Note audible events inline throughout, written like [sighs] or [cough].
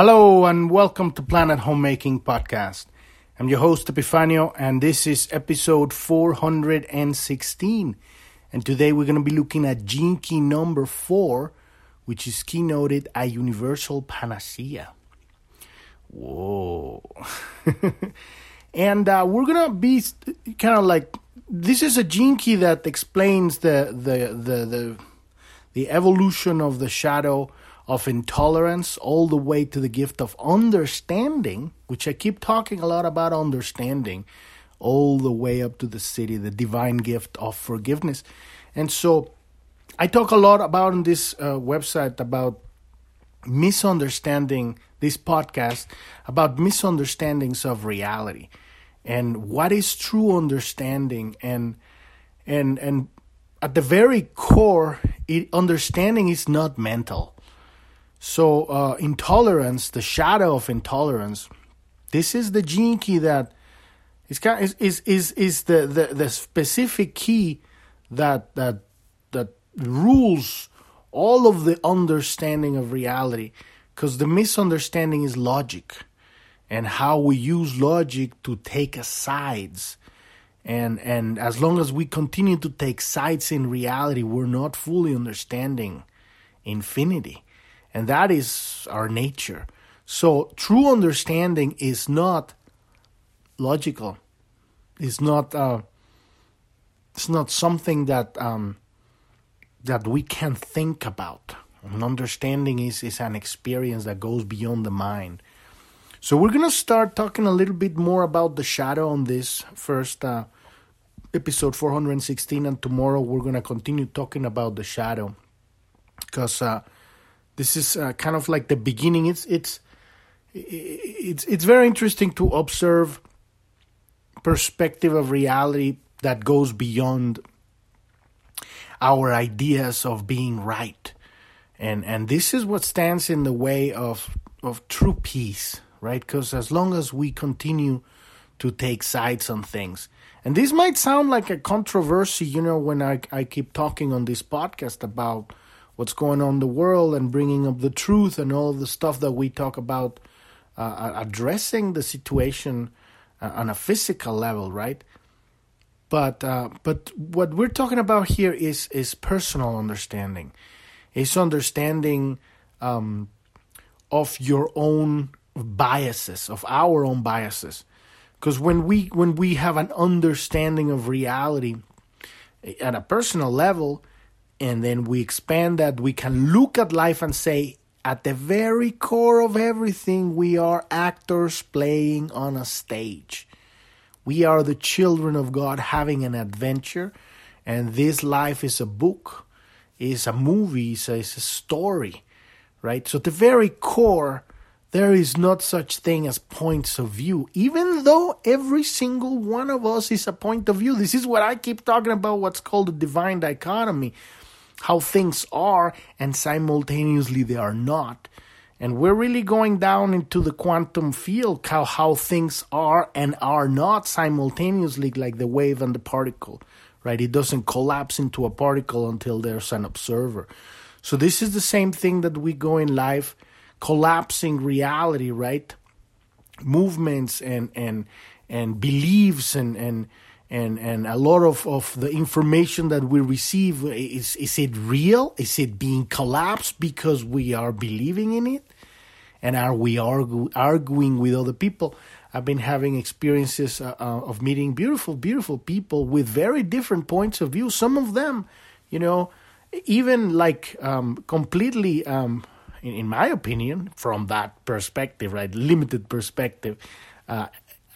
Hello and welcome to Planet Homemaking Podcast. I'm your host Epifanio and this is episode 416. And today we're going to be looking at gene key number 4, which is keynoted a universal panacea. Whoa. [laughs] and uh, we're going to be kind of like this is a gene key that explains the the the the, the evolution of the shadow of intolerance all the way to the gift of understanding, which I keep talking a lot about understanding, all the way up to the siddhi, the divine gift of forgiveness. And so I talk a lot about in this uh, website about misunderstanding this podcast about misunderstandings of reality and what is true understanding and and and at the very core it, understanding is not mental so uh, intolerance, the shadow of intolerance, this is the gene key that is kind of, is is is the, the the specific key that that that rules all of the understanding of reality. Because the misunderstanding is logic and how we use logic to take sides. And and as long as we continue to take sides in reality we're not fully understanding infinity and that is our nature. So true understanding is not logical. It's not. Uh, it's not something that um, that we can think about. An understanding is is an experience that goes beyond the mind. So we're gonna start talking a little bit more about the shadow on this first uh, episode 416, and tomorrow we're gonna continue talking about the shadow because. Uh, this is uh, kind of like the beginning. It's it's it's it's very interesting to observe perspective of reality that goes beyond our ideas of being right and and this is what stands in the way of of true peace right because as long as we continue to take sides on things and this might sound like a controversy you know when i i keep talking on this podcast about what's going on in the world and bringing up the truth and all the stuff that we talk about uh, addressing the situation uh, on a physical level, right? But uh, but what we're talking about here is is personal understanding, is understanding um, of your own biases, of our own biases, because when we when we have an understanding of reality at a personal level, and then we expand that, we can look at life and say, at the very core of everything, we are actors playing on a stage. We are the children of God having an adventure, and this life is a book, is a movie, is a, a story, right? So, at the very core, there is not such thing as points of view, even though every single one of us is a point of view. This is what I keep talking about, what's called the divine dichotomy how things are and simultaneously they are not. And we're really going down into the quantum field, how, how things are and are not simultaneously, like the wave and the particle, right? It doesn't collapse into a particle until there's an observer. So, this is the same thing that we go in life, collapsing reality, right? Movements and, and, and beliefs and, and, and and a lot of, of the information that we receive is is it real? Is it being collapsed because we are believing in it? And are we argue, arguing with other people? I've been having experiences uh, uh, of meeting beautiful beautiful people with very different points of view. Some of them you know even like um, completely um, in, in, my opinion from that perspective right limited perspective uh,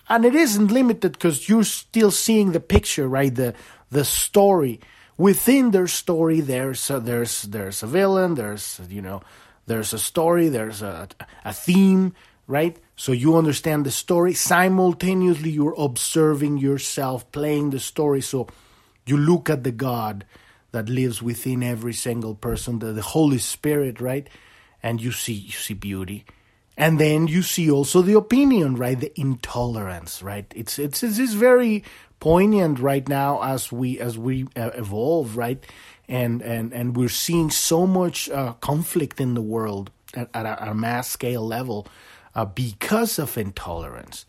and it isn't limited because you're still seeing the picture, right? The the story within their story. There's a, there's there's a villain. There's you know there's a story. There's a a theme, right? So you understand the story. Simultaneously, you're observing yourself playing the story. So you look at the God that lives within every single person, the, the Holy Spirit, right? And you see you see beauty and then you see also the opinion right the intolerance right it's it's it's very poignant right now as we as we uh, evolve right and and and we're seeing so much uh, conflict in the world at, at, a, a mass scale level uh, because of intolerance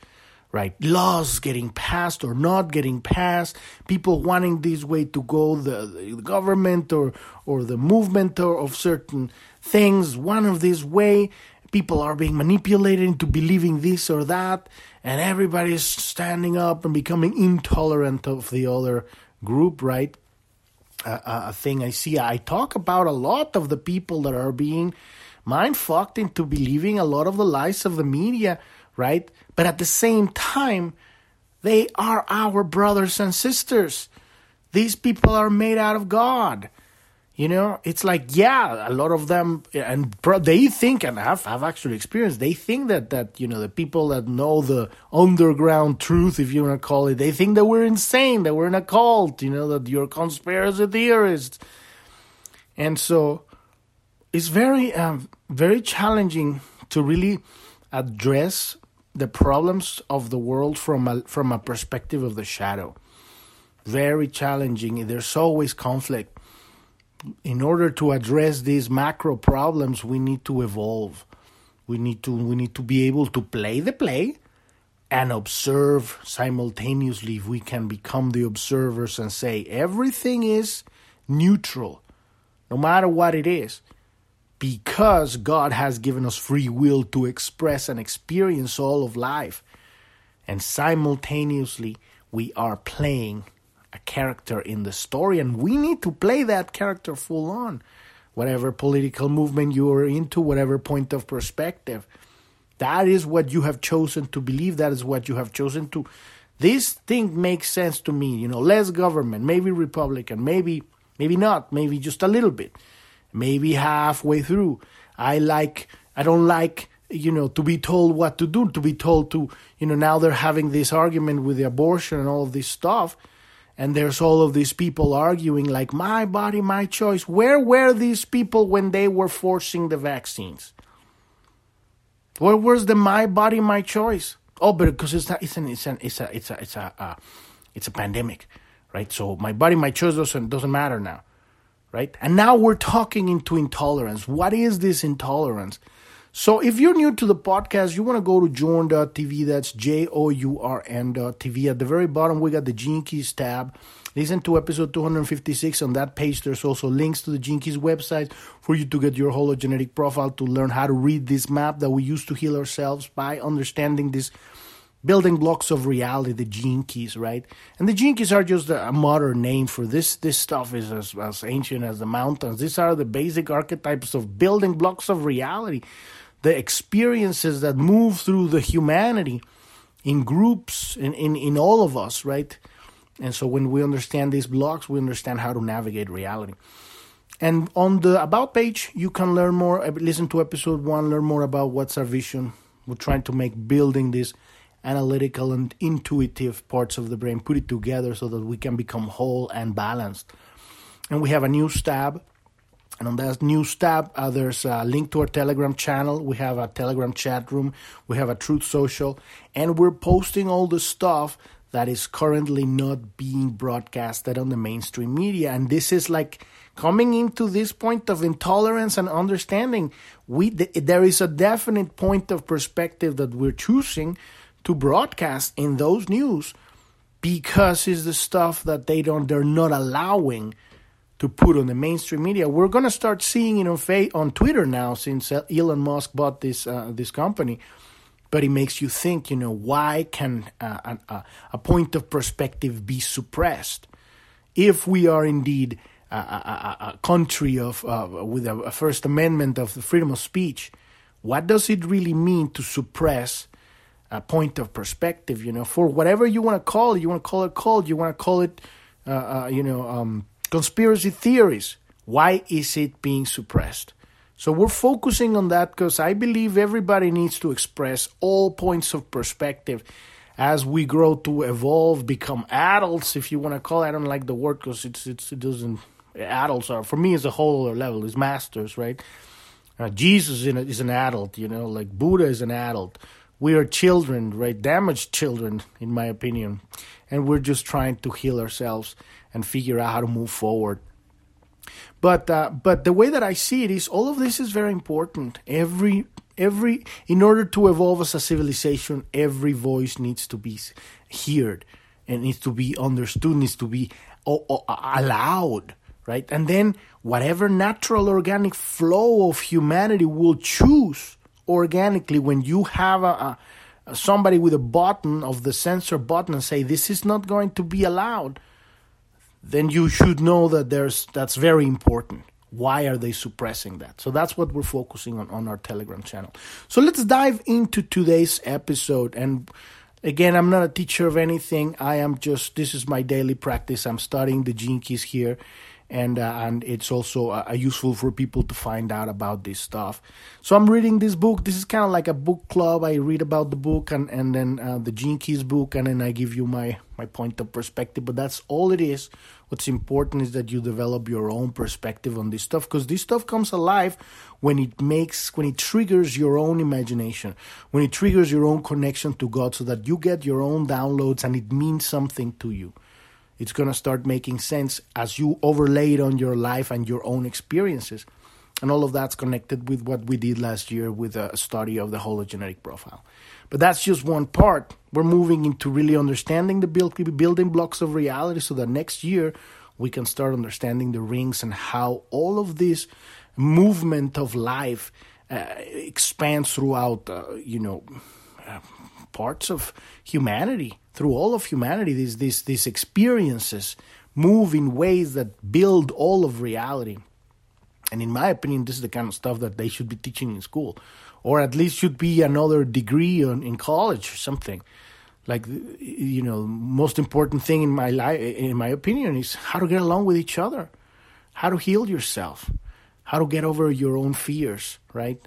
right? Laws getting passed or not getting passed, people wanting this way to go, the, the government or or the movement or, of certain things one of this way. People are being manipulated into believing this or that, and everybody's standing up and becoming intolerant of the other group, right? Uh, a thing I see. I talk about a lot of the people that are being mind fucked into believing a lot of the lies of the media right? But at the same time, they are our brothers and sisters. These people are made out of God. You know, it's like, yeah, a lot of them, and they think, and I've, I've actually experienced, they think that, that, you know, the people that know the underground truth, if you want to call it, they think that we're insane, that we're in a cult, you know, that you're conspiracy theorists. And so it's very, um, very challenging to really address the problems of the world from a, from a perspective of the shadow. Very challenging. There's always conflict. In order to address these macro problems, we need to evolve. We need to we need to be able to play the play and observe simultaneously if we can become the observers and say everything is neutral no matter what it is because God has given us free will to express and experience all of life. And simultaneously, we are playing a character in the story, and we need to play that character full on. Whatever political movement you are into, whatever point of perspective, that is what you have chosen to believe, that is what you have chosen to. This thing makes sense to me, you know, less government, maybe Republican, maybe maybe not, maybe just a little bit maybe halfway through. I like, I don't like, you know, to be told what to do, to be told to, you know, now they're having this argument with the abortion and all of this stuff. And there's all of these people arguing, like, my body, my choice. Where were these people when they were forcing the vaccines? Where was the my body, my choice? Oh, but because it's it's an, it's an, it's a, it's a, it's a, uh, it's a pandemic, right? So my body, my choice doesn't doesn't matter now right? And now we're talking into intolerance. What is this intolerance? So if you're new to the podcast, you want to go to journ.tv. That's J O U R N.tv. At the very bottom, we got the Gene Keys tab. Listen to episode 256. On that page, there's also links to the Gene Keys website for you to get your hologenetic profile to learn how to read this map that we use to heal ourselves by understanding this building blocks of reality, the gene keys, right? And the gene keys are just a modern name for this. This stuff is as, as ancient as the mountains. These are the basic archetypes of building blocks of reality, the experiences that move through the humanity in groups, in, in, in all of us, right? And so when we understand these blocks, we understand how to navigate reality. And on the About page, you can learn more, uh, listen to episode one, learn more about what's our vision. We're trying to make building these analytical and intuitive parts of the brain, put it together so that we can become whole and balanced. And we have a news tab. And on that news tab, uh, there's a link to our Telegram channel. We have a Telegram chat room. We have a Truth Social. And we're posting all the stuff that is currently not being broadcasted on the mainstream media. And this is like coming into this point of intolerance and understanding. We th- there is a definite point of perspective that we're choosing to broadcast in those news because it's the stuff that they don't they're not allowing to put on the mainstream media. We're going to start seeing it on on Twitter now since Elon Musk bought this uh, this company. But it makes you think, you know, why can uh, a, a, point of perspective be suppressed if we are indeed a, a, a country of uh, with a, First Amendment of the freedom of speech? What does it really mean to suppress a point of perspective, you know, for whatever you want to call it. You want to call it cult, you want to call it, uh, uh, you know, um, conspiracy theories. Why is it being suppressed? So we're focusing on that because I believe everybody needs to express all points of perspective as we grow to evolve, become adults, if you want to call it. I don't like the word because it's, it's it doesn't. Adults are for me as a whole other level is masters, right? Uh, Jesus is, is an adult, you know, like Buddha is an adult we are children, right? Damaged children, in my opinion. And we're just trying to heal ourselves and figure out how to move forward. But uh, but the way that I see it is all of this is very important. Every every in order to evolve as a civilization, every voice needs to be heard and needs to be understood, needs to be allowed, right? And then whatever natural organic flow of humanity will choose organically when you have a, a somebody with a button of the censor button and say this is not going to be allowed then you should know that there's that's very important. Why are they suppressing that? So that's what we're focusing on on our telegram channel. So let's dive into today's episode. And again i'm not a teacher of anything. I am just this is my daily practice. I'm studying the keys here and uh, and it's also uh, useful for people to find out about this stuff. So I'm reading this book. This is kind of like a book club. I read about the book and and then uh, the Gene Keys book, and then I give you my my point of perspective. But that's all it is. What's important is that you develop your own perspective on this stuff because this stuff comes alive when it makes when it triggers your own imagination, when it triggers your own connection to God, so that you get your own downloads and it means something to you it's going to start making sense as you overlay it on your life and your own experiences. And all of that's connected with what we did last year with a study of the hologenetic profile. But that's just one part. We're moving into really understanding the building blocks of reality so that next year we can start understanding the rings and how all of this movement of life uh, expands throughout, uh, you know, uh, parts of humanity, through all of humanity, these these these experiences move in ways that build all of reality. And in my opinion, this is the kind of stuff that they should be teaching in school, or at least should be another degree on, in college or something. Like you know, most important thing in my life, in my opinion, is how to get along with each other, how to heal yourself, how to get over your own fears, right,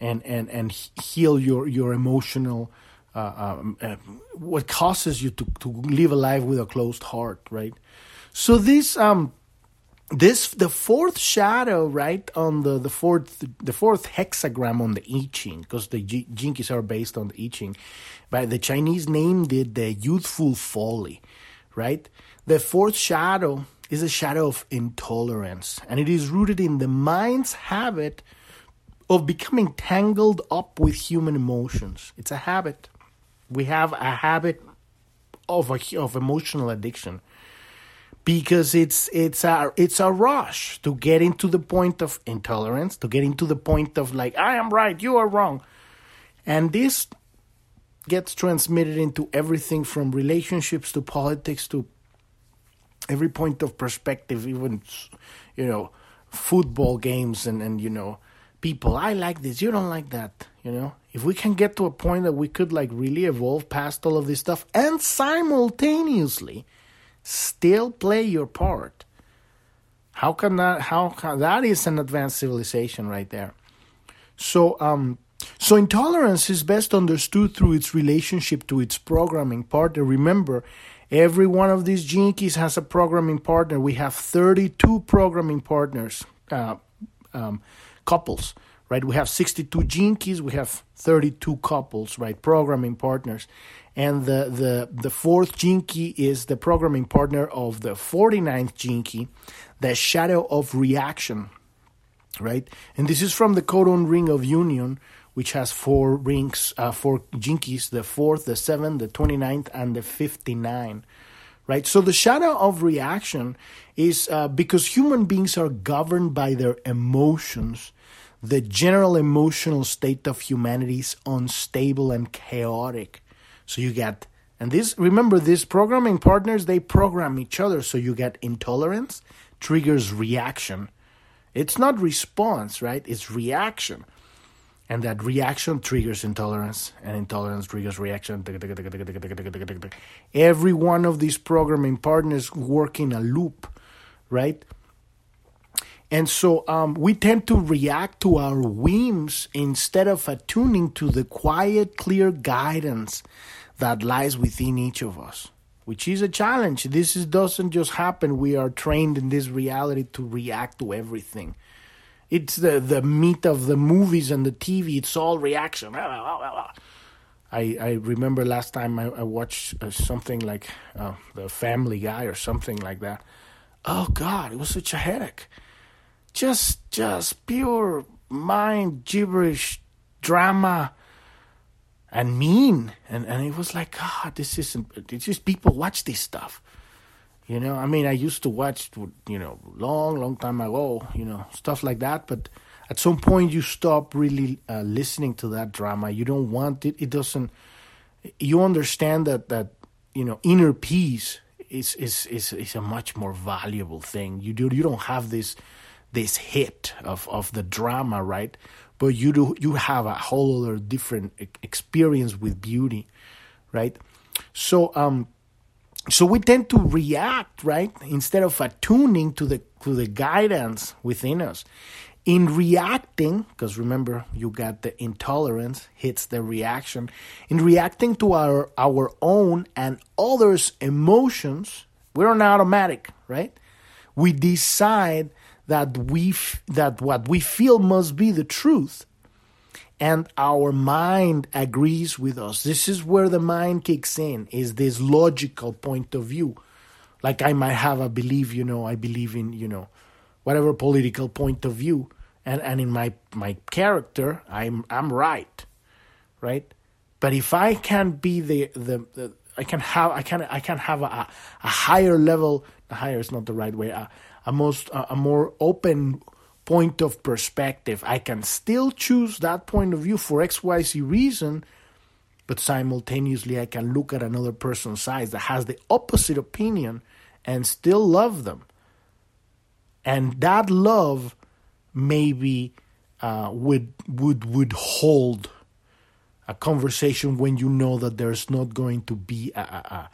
and and and heal your your emotional uh, um, uh, what causes you to, to live a life with a closed heart, right? So this um this the fourth shadow right on the the fourth the fourth hexagram on the I Ching because the Keys are based on the I Ching, but the Chinese named it the youthful folly, right? The fourth shadow is a shadow of intolerance, and it is rooted in the mind's habit of becoming tangled up with human emotions. It's a habit. We have a habit of a, of emotional addiction because it's it's a it's a rush to get into the point of intolerance, to get into the point of like I am right, you are wrong, and this gets transmitted into everything from relationships to politics to every point of perspective, even you know football games and and you know people. I like this, you don't like that, you know? If we can get to a point that we could like really evolve past all of this stuff and simultaneously still play your part how can that how can that is an advanced civilization right there. So um so intolerance is best understood through its relationship to its programming partner. Remember every one of these keys has a programming partner. We have 32 programming partners uh, um, couples right? We have 62 gene keys, we have 32 couples, right? Programming partners. And the, the, the fourth gene key is the programming partner of the 49th gene key, the shadow of reaction, right? And this is from the codon ring of union, which has four rings, uh, four gene keys, the fourth, the seventh, the 29th, and the 59 right? So the shadow of reaction is uh, because human beings are governed by their emotions the general emotional state of humanity is unstable and chaotic. So you get, and this, remember, these programming partners, they program each other. So you get intolerance, triggers reaction. It's not response, right? It's reaction. And that reaction triggers intolerance, and intolerance triggers reaction. Every one of these programming partners work in a loop, right? And so um, we tend to react to our whims instead of attuning to the quiet, clear guidance that lies within each of us, which is a challenge. This is, doesn't just happen. We are trained in this reality to react to everything. It's the, the meat of the movies and the TV. It's all reaction. I, I remember last time I, I watched uh, something like uh, The Family Guy or something like that. Oh, God, it was such a headache just just pure mind gibberish drama and mean. And and it was like god this isn't it's just people watch this stuff. You know i mean i used to watch you know long long time ago you know stuff like that. But at some point you stop really uh, listening to that drama. You don't want it. It doesn't you understand that that you know inner peace is is is is a much more valuable thing. You do you don't have this this hit of of the drama right? But you do you have a whole other different experience with beauty right? So um so we tend to react right instead of attuning to the to the guidance within us. In reacting because remember you got the intolerance hits the reaction. In reacting to our our own and others emotions we're on automatic right? We decide that we f- that what we feel must be the truth and our mind agrees with us. This is where the mind kicks in is this logical point of view. Like i might have a belief you know i believe in you know whatever political point of view and and in my my character i'm i'm right right? But if i can be the the, the i can have i can i can have a, a higher level higher is not the right way a, a most a, a more open point of perspective. I can still choose that point of view for xyz reason but simultaneously i can look at another person's eyes that has the opposite opinion and still love them. And that love maybe uh, would would would hold a conversation when you know that there's not going to be a a, a,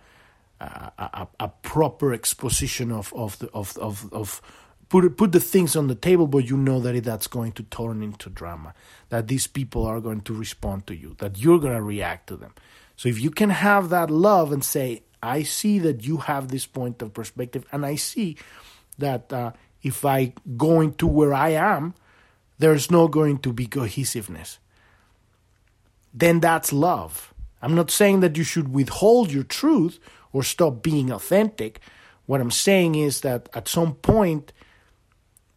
a, a proper exposition of of the, of of of put put the things on the table, but you know that that's going to turn into drama. That these people are going to respond to you. That you're going to react to them. So if you can have that love and say, "I see that you have this point of perspective, and I see that uh, if I go into where I am, there's no going to be cohesiveness. Then that's love. I'm not saying that you should withhold your truth or stop being authentic. What I'm saying is that at some point,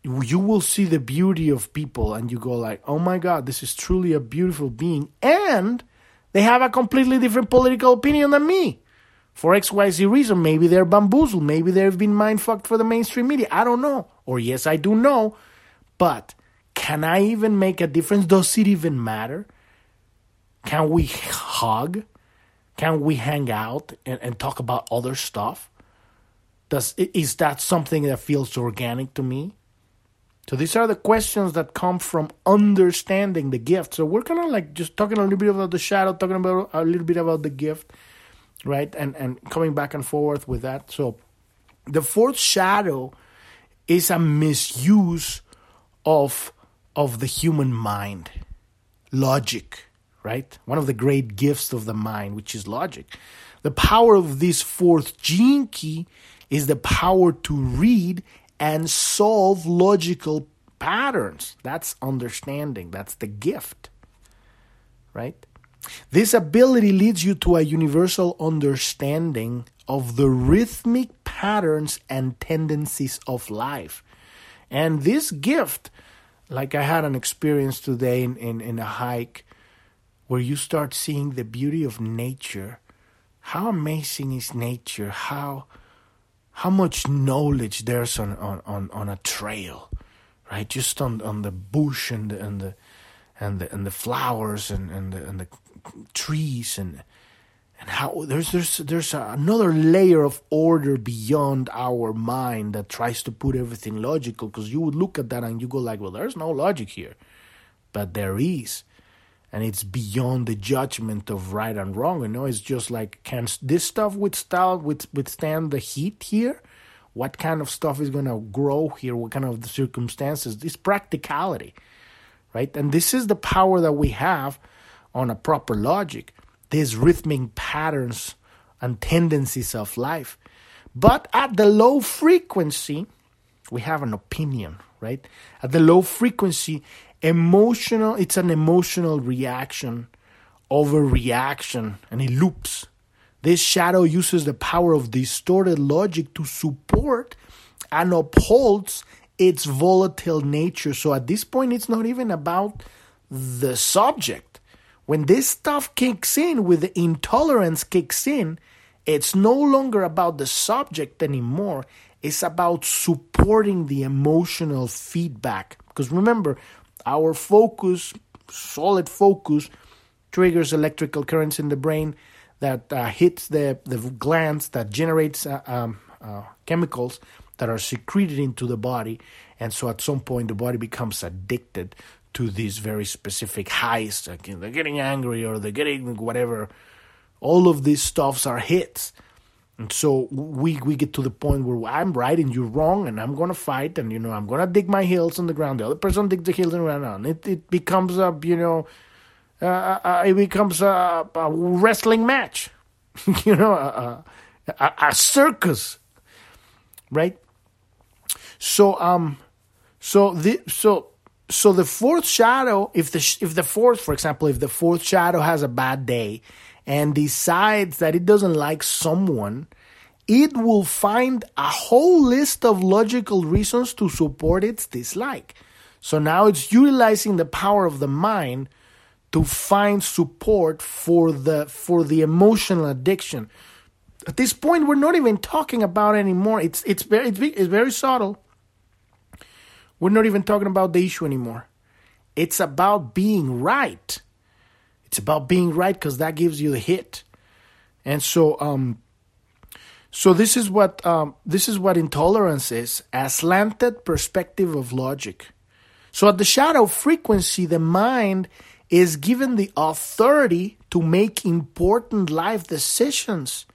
you will see the beauty of people and you go like, oh my God, this is truly a beautiful being. And they have a completely different political opinion than me for XYZ reason. Maybe they're bamboozled. Maybe they've been mind fucked for the mainstream media. I don't know. Or yes, I do know. But can I even make a difference? Does it even matter? Can we hug? Can we hang out and, and talk about other stuff? Does is that something that feels organic to me? So these are the questions that come from understanding the gift. So we're kind of like just talking a little bit about the shadow, talking about a little bit about the gift right? And and coming back and forth with that. So the fourth shadow is a misuse of of the human mind. Logic, right? One of the great gifts of the mind, which is logic. The power of this fourth gene key is the power to read and solve logical patterns. That's understanding. That's the gift, right? This ability leads you to a universal understanding of the rhythmic patterns and tendencies of life. And this gift, like I had an experience today in, in, in a hike where you start seeing the beauty of nature. How amazing is nature? How how much knowledge there's on, on, on, on a trail, right? Just on, on the bush and the, and the and the and the flowers and, and the and the trees and and how there's there's there's another layer of order beyond our mind that tries to put everything logical because you would look at that and you go like well there's no logic here but there is and it's beyond the judgment of right and wrong you know? It's just like can this stuff withstand withstand the heat here? What kind of stuff is going to grow here? What kind of circumstances? This practicality right? And this is the power that we have on a proper logic, these rhythmic patterns and tendencies of life. But at the low frequency, we have an opinion, right? At the low frequency, emotional, it's an emotional reaction, overreaction, and it loops. This shadow uses the power of distorted logic to support and upholds its volatile nature. So at this point, it's not even about the subject. When this stuff kicks in, with the intolerance kicks in, it's no longer about the subject anymore. It's about supporting the emotional feedback. Because remember, our focus, solid focus, triggers electrical currents in the brain that uh, hits the, the glands, that generates uh, um, uh, chemicals that are secreted into the body. And so at some point, the body becomes addicted to these very specific highs. Like they're getting angry or they're getting whatever. All of these stuffs are hits. And so we we get to the point where I'm right and you're wrong, and I'm gonna fight, and you know I'm gonna dig my heels on the ground. The other person digs the heels on the ground. It it becomes a you know, uh it becomes a, a wrestling match, [laughs] you know, a, a, a circus, right? So um, so the so so the fourth shadow, if the if the fourth, for example, if the fourth shadow has a bad day and decides that it doesn't like someone, it will find a whole list of logical reasons to support its dislike. So now it's utilizing the power of the mind to find support for the for the emotional addiction. At this point, we're not even talking about anymore. It's it's very it's, it's very subtle we're not even talking about the issue anymore. It's about being right. It's about being right because that gives you the hit. And so, um, so this is what um, this is what intolerance is: a slanted perspective of logic. So at the shadow frequency, the mind is given the authority to make important life decisions.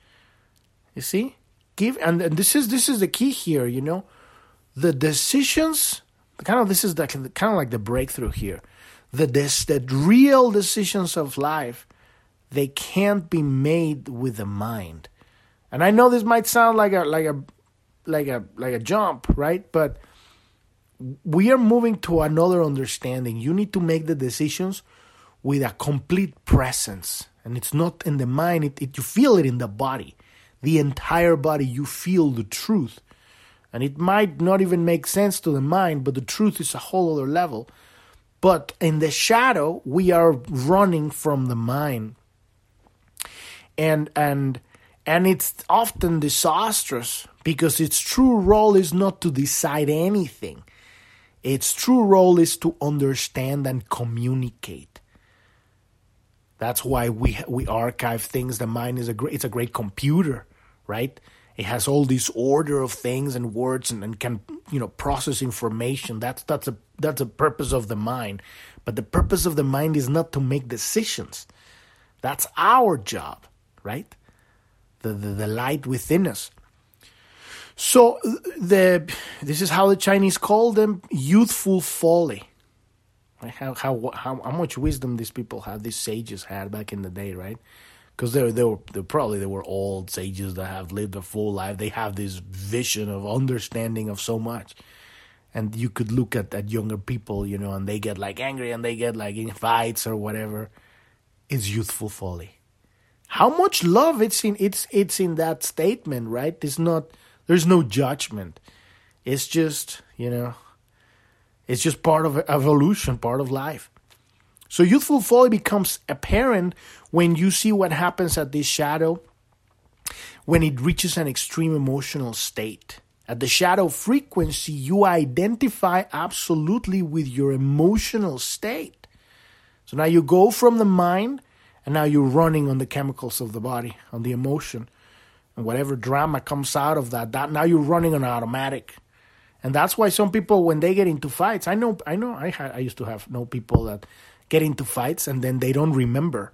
You see, give and, and this is this is the key here. You know, the decisions kind of this is the, kind of like the breakthrough here. The this the real decisions of life they can't be made with the mind. And I know this might sound like a like a like a like a jump, right? But we are moving to another understanding. You need to make the decisions with a complete presence. And it's not in the mind, it, it, you feel it in the body. The entire body, you feel the truth. And it might not even make sense to the mind, but the truth is a whole other level. But in the shadow, we are running from the mind. And and and it's often disastrous because its true role is not to decide anything. Its true role is to understand and communicate. That's why we we archive things. The mind is a great it's a great computer, right? It has all this order of things and words and, and can you know process information. That's that's a that's a purpose of the mind. But the purpose of the mind is not to make decisions. That's our job right? The the, the light within us. So the this is how the chinese call them youthful folly. How how how, how much wisdom these people had these sages had back in the day right because they they were they probably they were old sages that have lived a full life. They have this vision of understanding of so much, and you could look at at younger people, you know, and they get like angry and they get like in fights or whatever. It's youthful folly. How much love it's in it's it's in that statement, right? It's not there's no judgment. It's just you know, it's just part of evolution, part of life. So youthful folly becomes apparent when you see what happens at this shadow when it reaches an extreme emotional state. At the shadow frequency, you identify absolutely with your emotional state. So now you go from the mind and now you're running on the chemicals of the body, on the emotion. And whatever drama comes out of that, that now you're running on automatic. And that's why some people when they get into fights, I know I know I had I used to have know people that get into fights and then they don't remember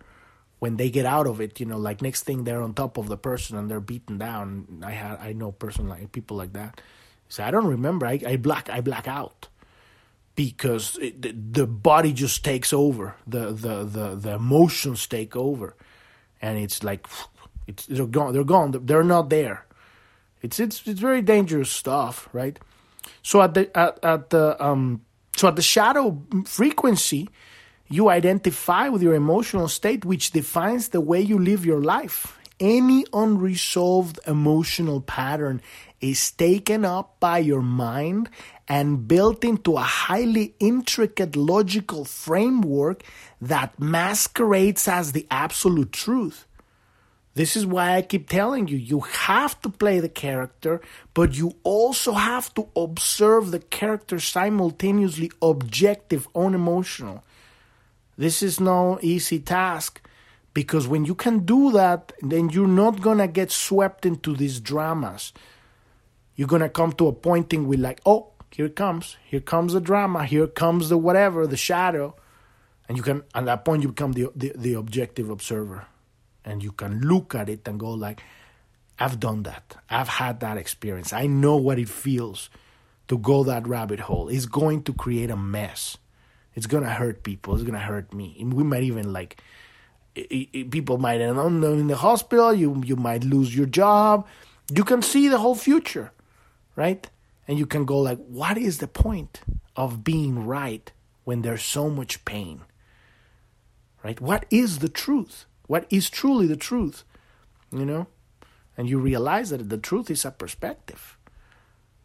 when they get out of it, you know, like next thing they're on top of the person and they're beaten down. I had I know person like people like that. So I don't remember. I, I black I black out because it, the, the body just takes over. The, the the the emotions take over, and it's like [sighs] it's they're gone. They're gone. They're not there. It's it's it's very dangerous stuff, right? So at the at, at the um so at the shadow frequency, you identify with your emotional state, which defines the way you live your life. any unresolved emotional pattern is taken up by your mind and built into a highly intricate logical framework that masquerades as the absolute truth. This is why I keep telling you you have to play the character, but you also have to observe the character simultaneously objective, unemotional. This is no easy task because when you can do that, then you're not gonna get swept into these dramas. You're gonna come to a point in where, like, oh, here comes, here comes the drama, here comes the whatever, the shadow, and you can at that point you become the the, the objective observer, and you can look at it and go like, I've done that, I've had that experience, I know what it feels to go that rabbit hole. It's going to create a mess. It's gonna hurt people. It's gonna hurt me. We might even like people might end up in the hospital. You you might lose your job. You can see the whole future, right? And you can go like, what is the point of being right when there's so much pain? Right? What is the truth? What is truly the truth? You know? And you realize that the truth is a perspective.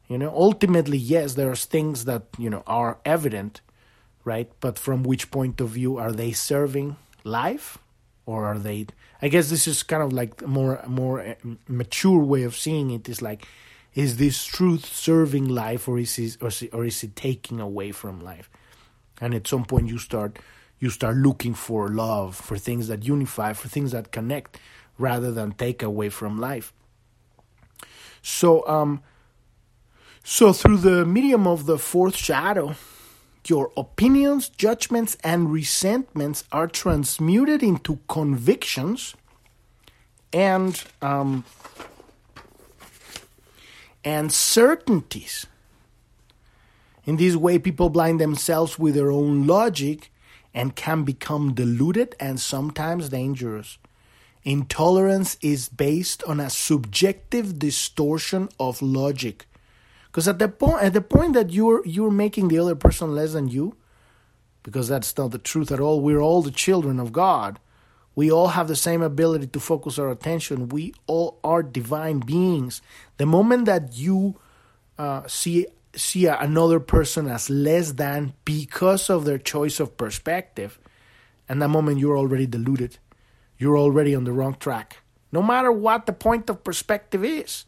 You know, ultimately, yes, there's things that, you know, are evident, right? But from which point of view are they serving life? Or are they i guess this is kind of like more more uh, mature way of seeing it is like is this truth serving life or is it, or or is it taking away from life? And at some point you start you start looking for love for things that unify for things that connect rather than take away from life. So um so through the medium of the fourth shadow your opinions, judgments, and resentments are transmuted into convictions and um, and certainties. In this way, people blind themselves with their own logic and can become deluded and sometimes dangerous. Intolerance is based on a subjective distortion of logic because at the point at the point that you're you're making the other person less than you, because that's not the truth at all. We're all the children of God. We all have the same ability to focus our attention. We all are divine beings. The moment that you uh, see see another person as less than because of their choice of perspective, and that moment you're already deluded. You're already on the wrong track. No matter what the point of perspective is.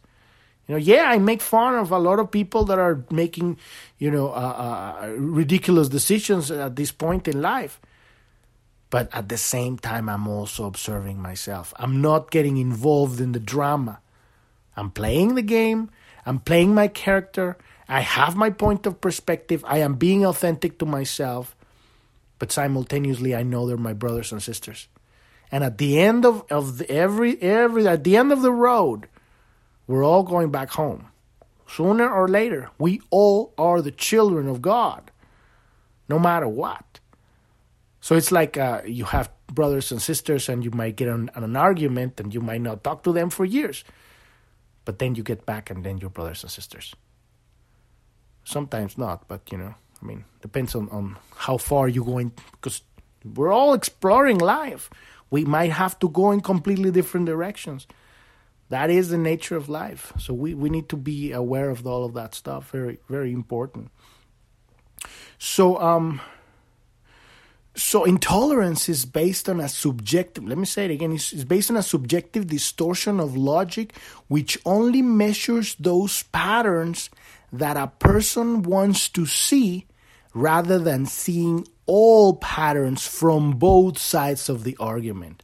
You know, yeah, I make fun of a lot of people that are making, you know, uh, uh, ridiculous decisions at this point in life. But at the same time, I'm also observing myself. I'm not getting involved in the drama. I'm playing the game. I'm playing my character. I have my point of perspective. I am being authentic to myself. But simultaneously, I know they're my brothers and sisters. And at the end of, of the, every every at the end of the road, we're all going back home. Sooner or later, we all are the children of God, no matter what. So it's like uh, you have brothers and sisters, and you might get on, an argument, and you might not talk to them for years. But then you get back, and then you're brothers and sisters. Sometimes not, but you know, I mean, depends on, on how far you're going, because we're all exploring life. We might have to go in completely different directions that is the nature of life. So we, we need to be aware of all of that stuff. Very, very important. So, um, so intolerance is based on a subjective, let me say it again, it's, it's based on a subjective distortion of logic which only measures those patterns that a person wants to see rather than seeing all patterns from both sides of the argument.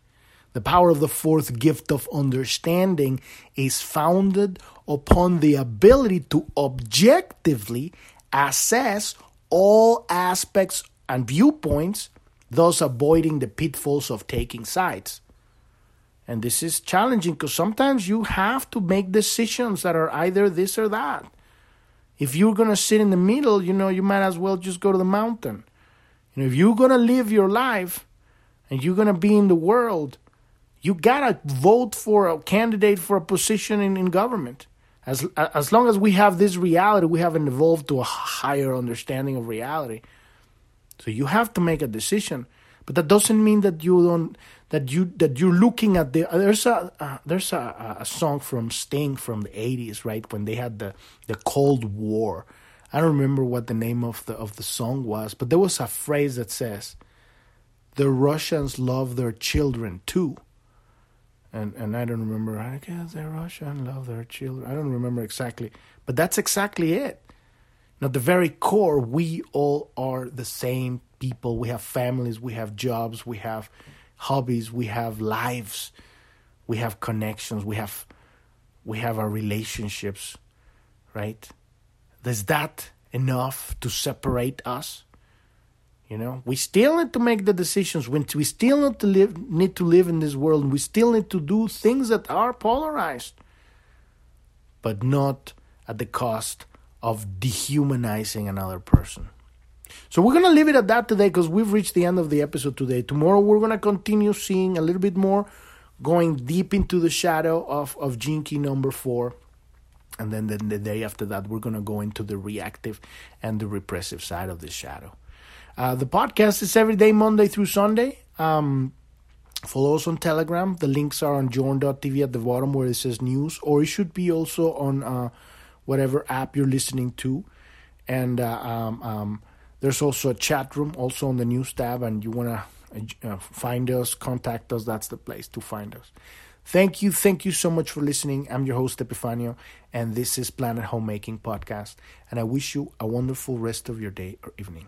The power of the fourth gift of understanding is founded upon the ability to objectively assess all aspects and viewpoints, thus avoiding the pitfalls of taking sides. And this is challenging because sometimes you have to make decisions that are either this or that. If you're going to sit in the middle, you know, you might as well just go to the mountain. You know, if you're going to live your life and you're going to be in the world, you gotta vote for a candidate for a position in, in government. As as long as we have this reality, we haven't evolved to a higher understanding of reality. So you have to make a decision. but that doesn't mean that you don't that you that you're looking at the there's a uh, there's a, a song from Sting from the 80s right when they had the the Cold War I don't remember what the name of the of the song was but there was a phrase that says the Russians love their children too and and I don't remember I guess the Russians love their children. I don't remember exactly. But that's exactly it. Now the very core we all are the same people. We have families we have jobs we have hobbies, we have lives, we have connections, we have we have our relationships, right? Is that enough to separate us? You know, we still need to make the decisions. When we still need to live, need to live in this world. We still need to do things that are polarized, but not at the cost of dehumanizing another person. So we're to leave it at that today because we've reached the end of the episode today. Tomorrow we're to continue seeing a little bit more, going deep into the shadow of, of Key number four. And then, then the day after that, we're going to go into the reactive and the repressive side of the shadow. Uh, the podcast is every day, Monday through Sunday. Um, follow us on Telegram. The links are on journ.tv at the bottom where it says news, or it should be also on uh, whatever app you're listening to. And uh, um, um, there's also a chat room, also on the news tab, and you want to uh, find us, contact us. That's the place to find us. Thank you, thank you so much for listening. I'm your host Epifanio, and this is Planet Homemaking Podcast. And I wish you a wonderful rest of your day or evening.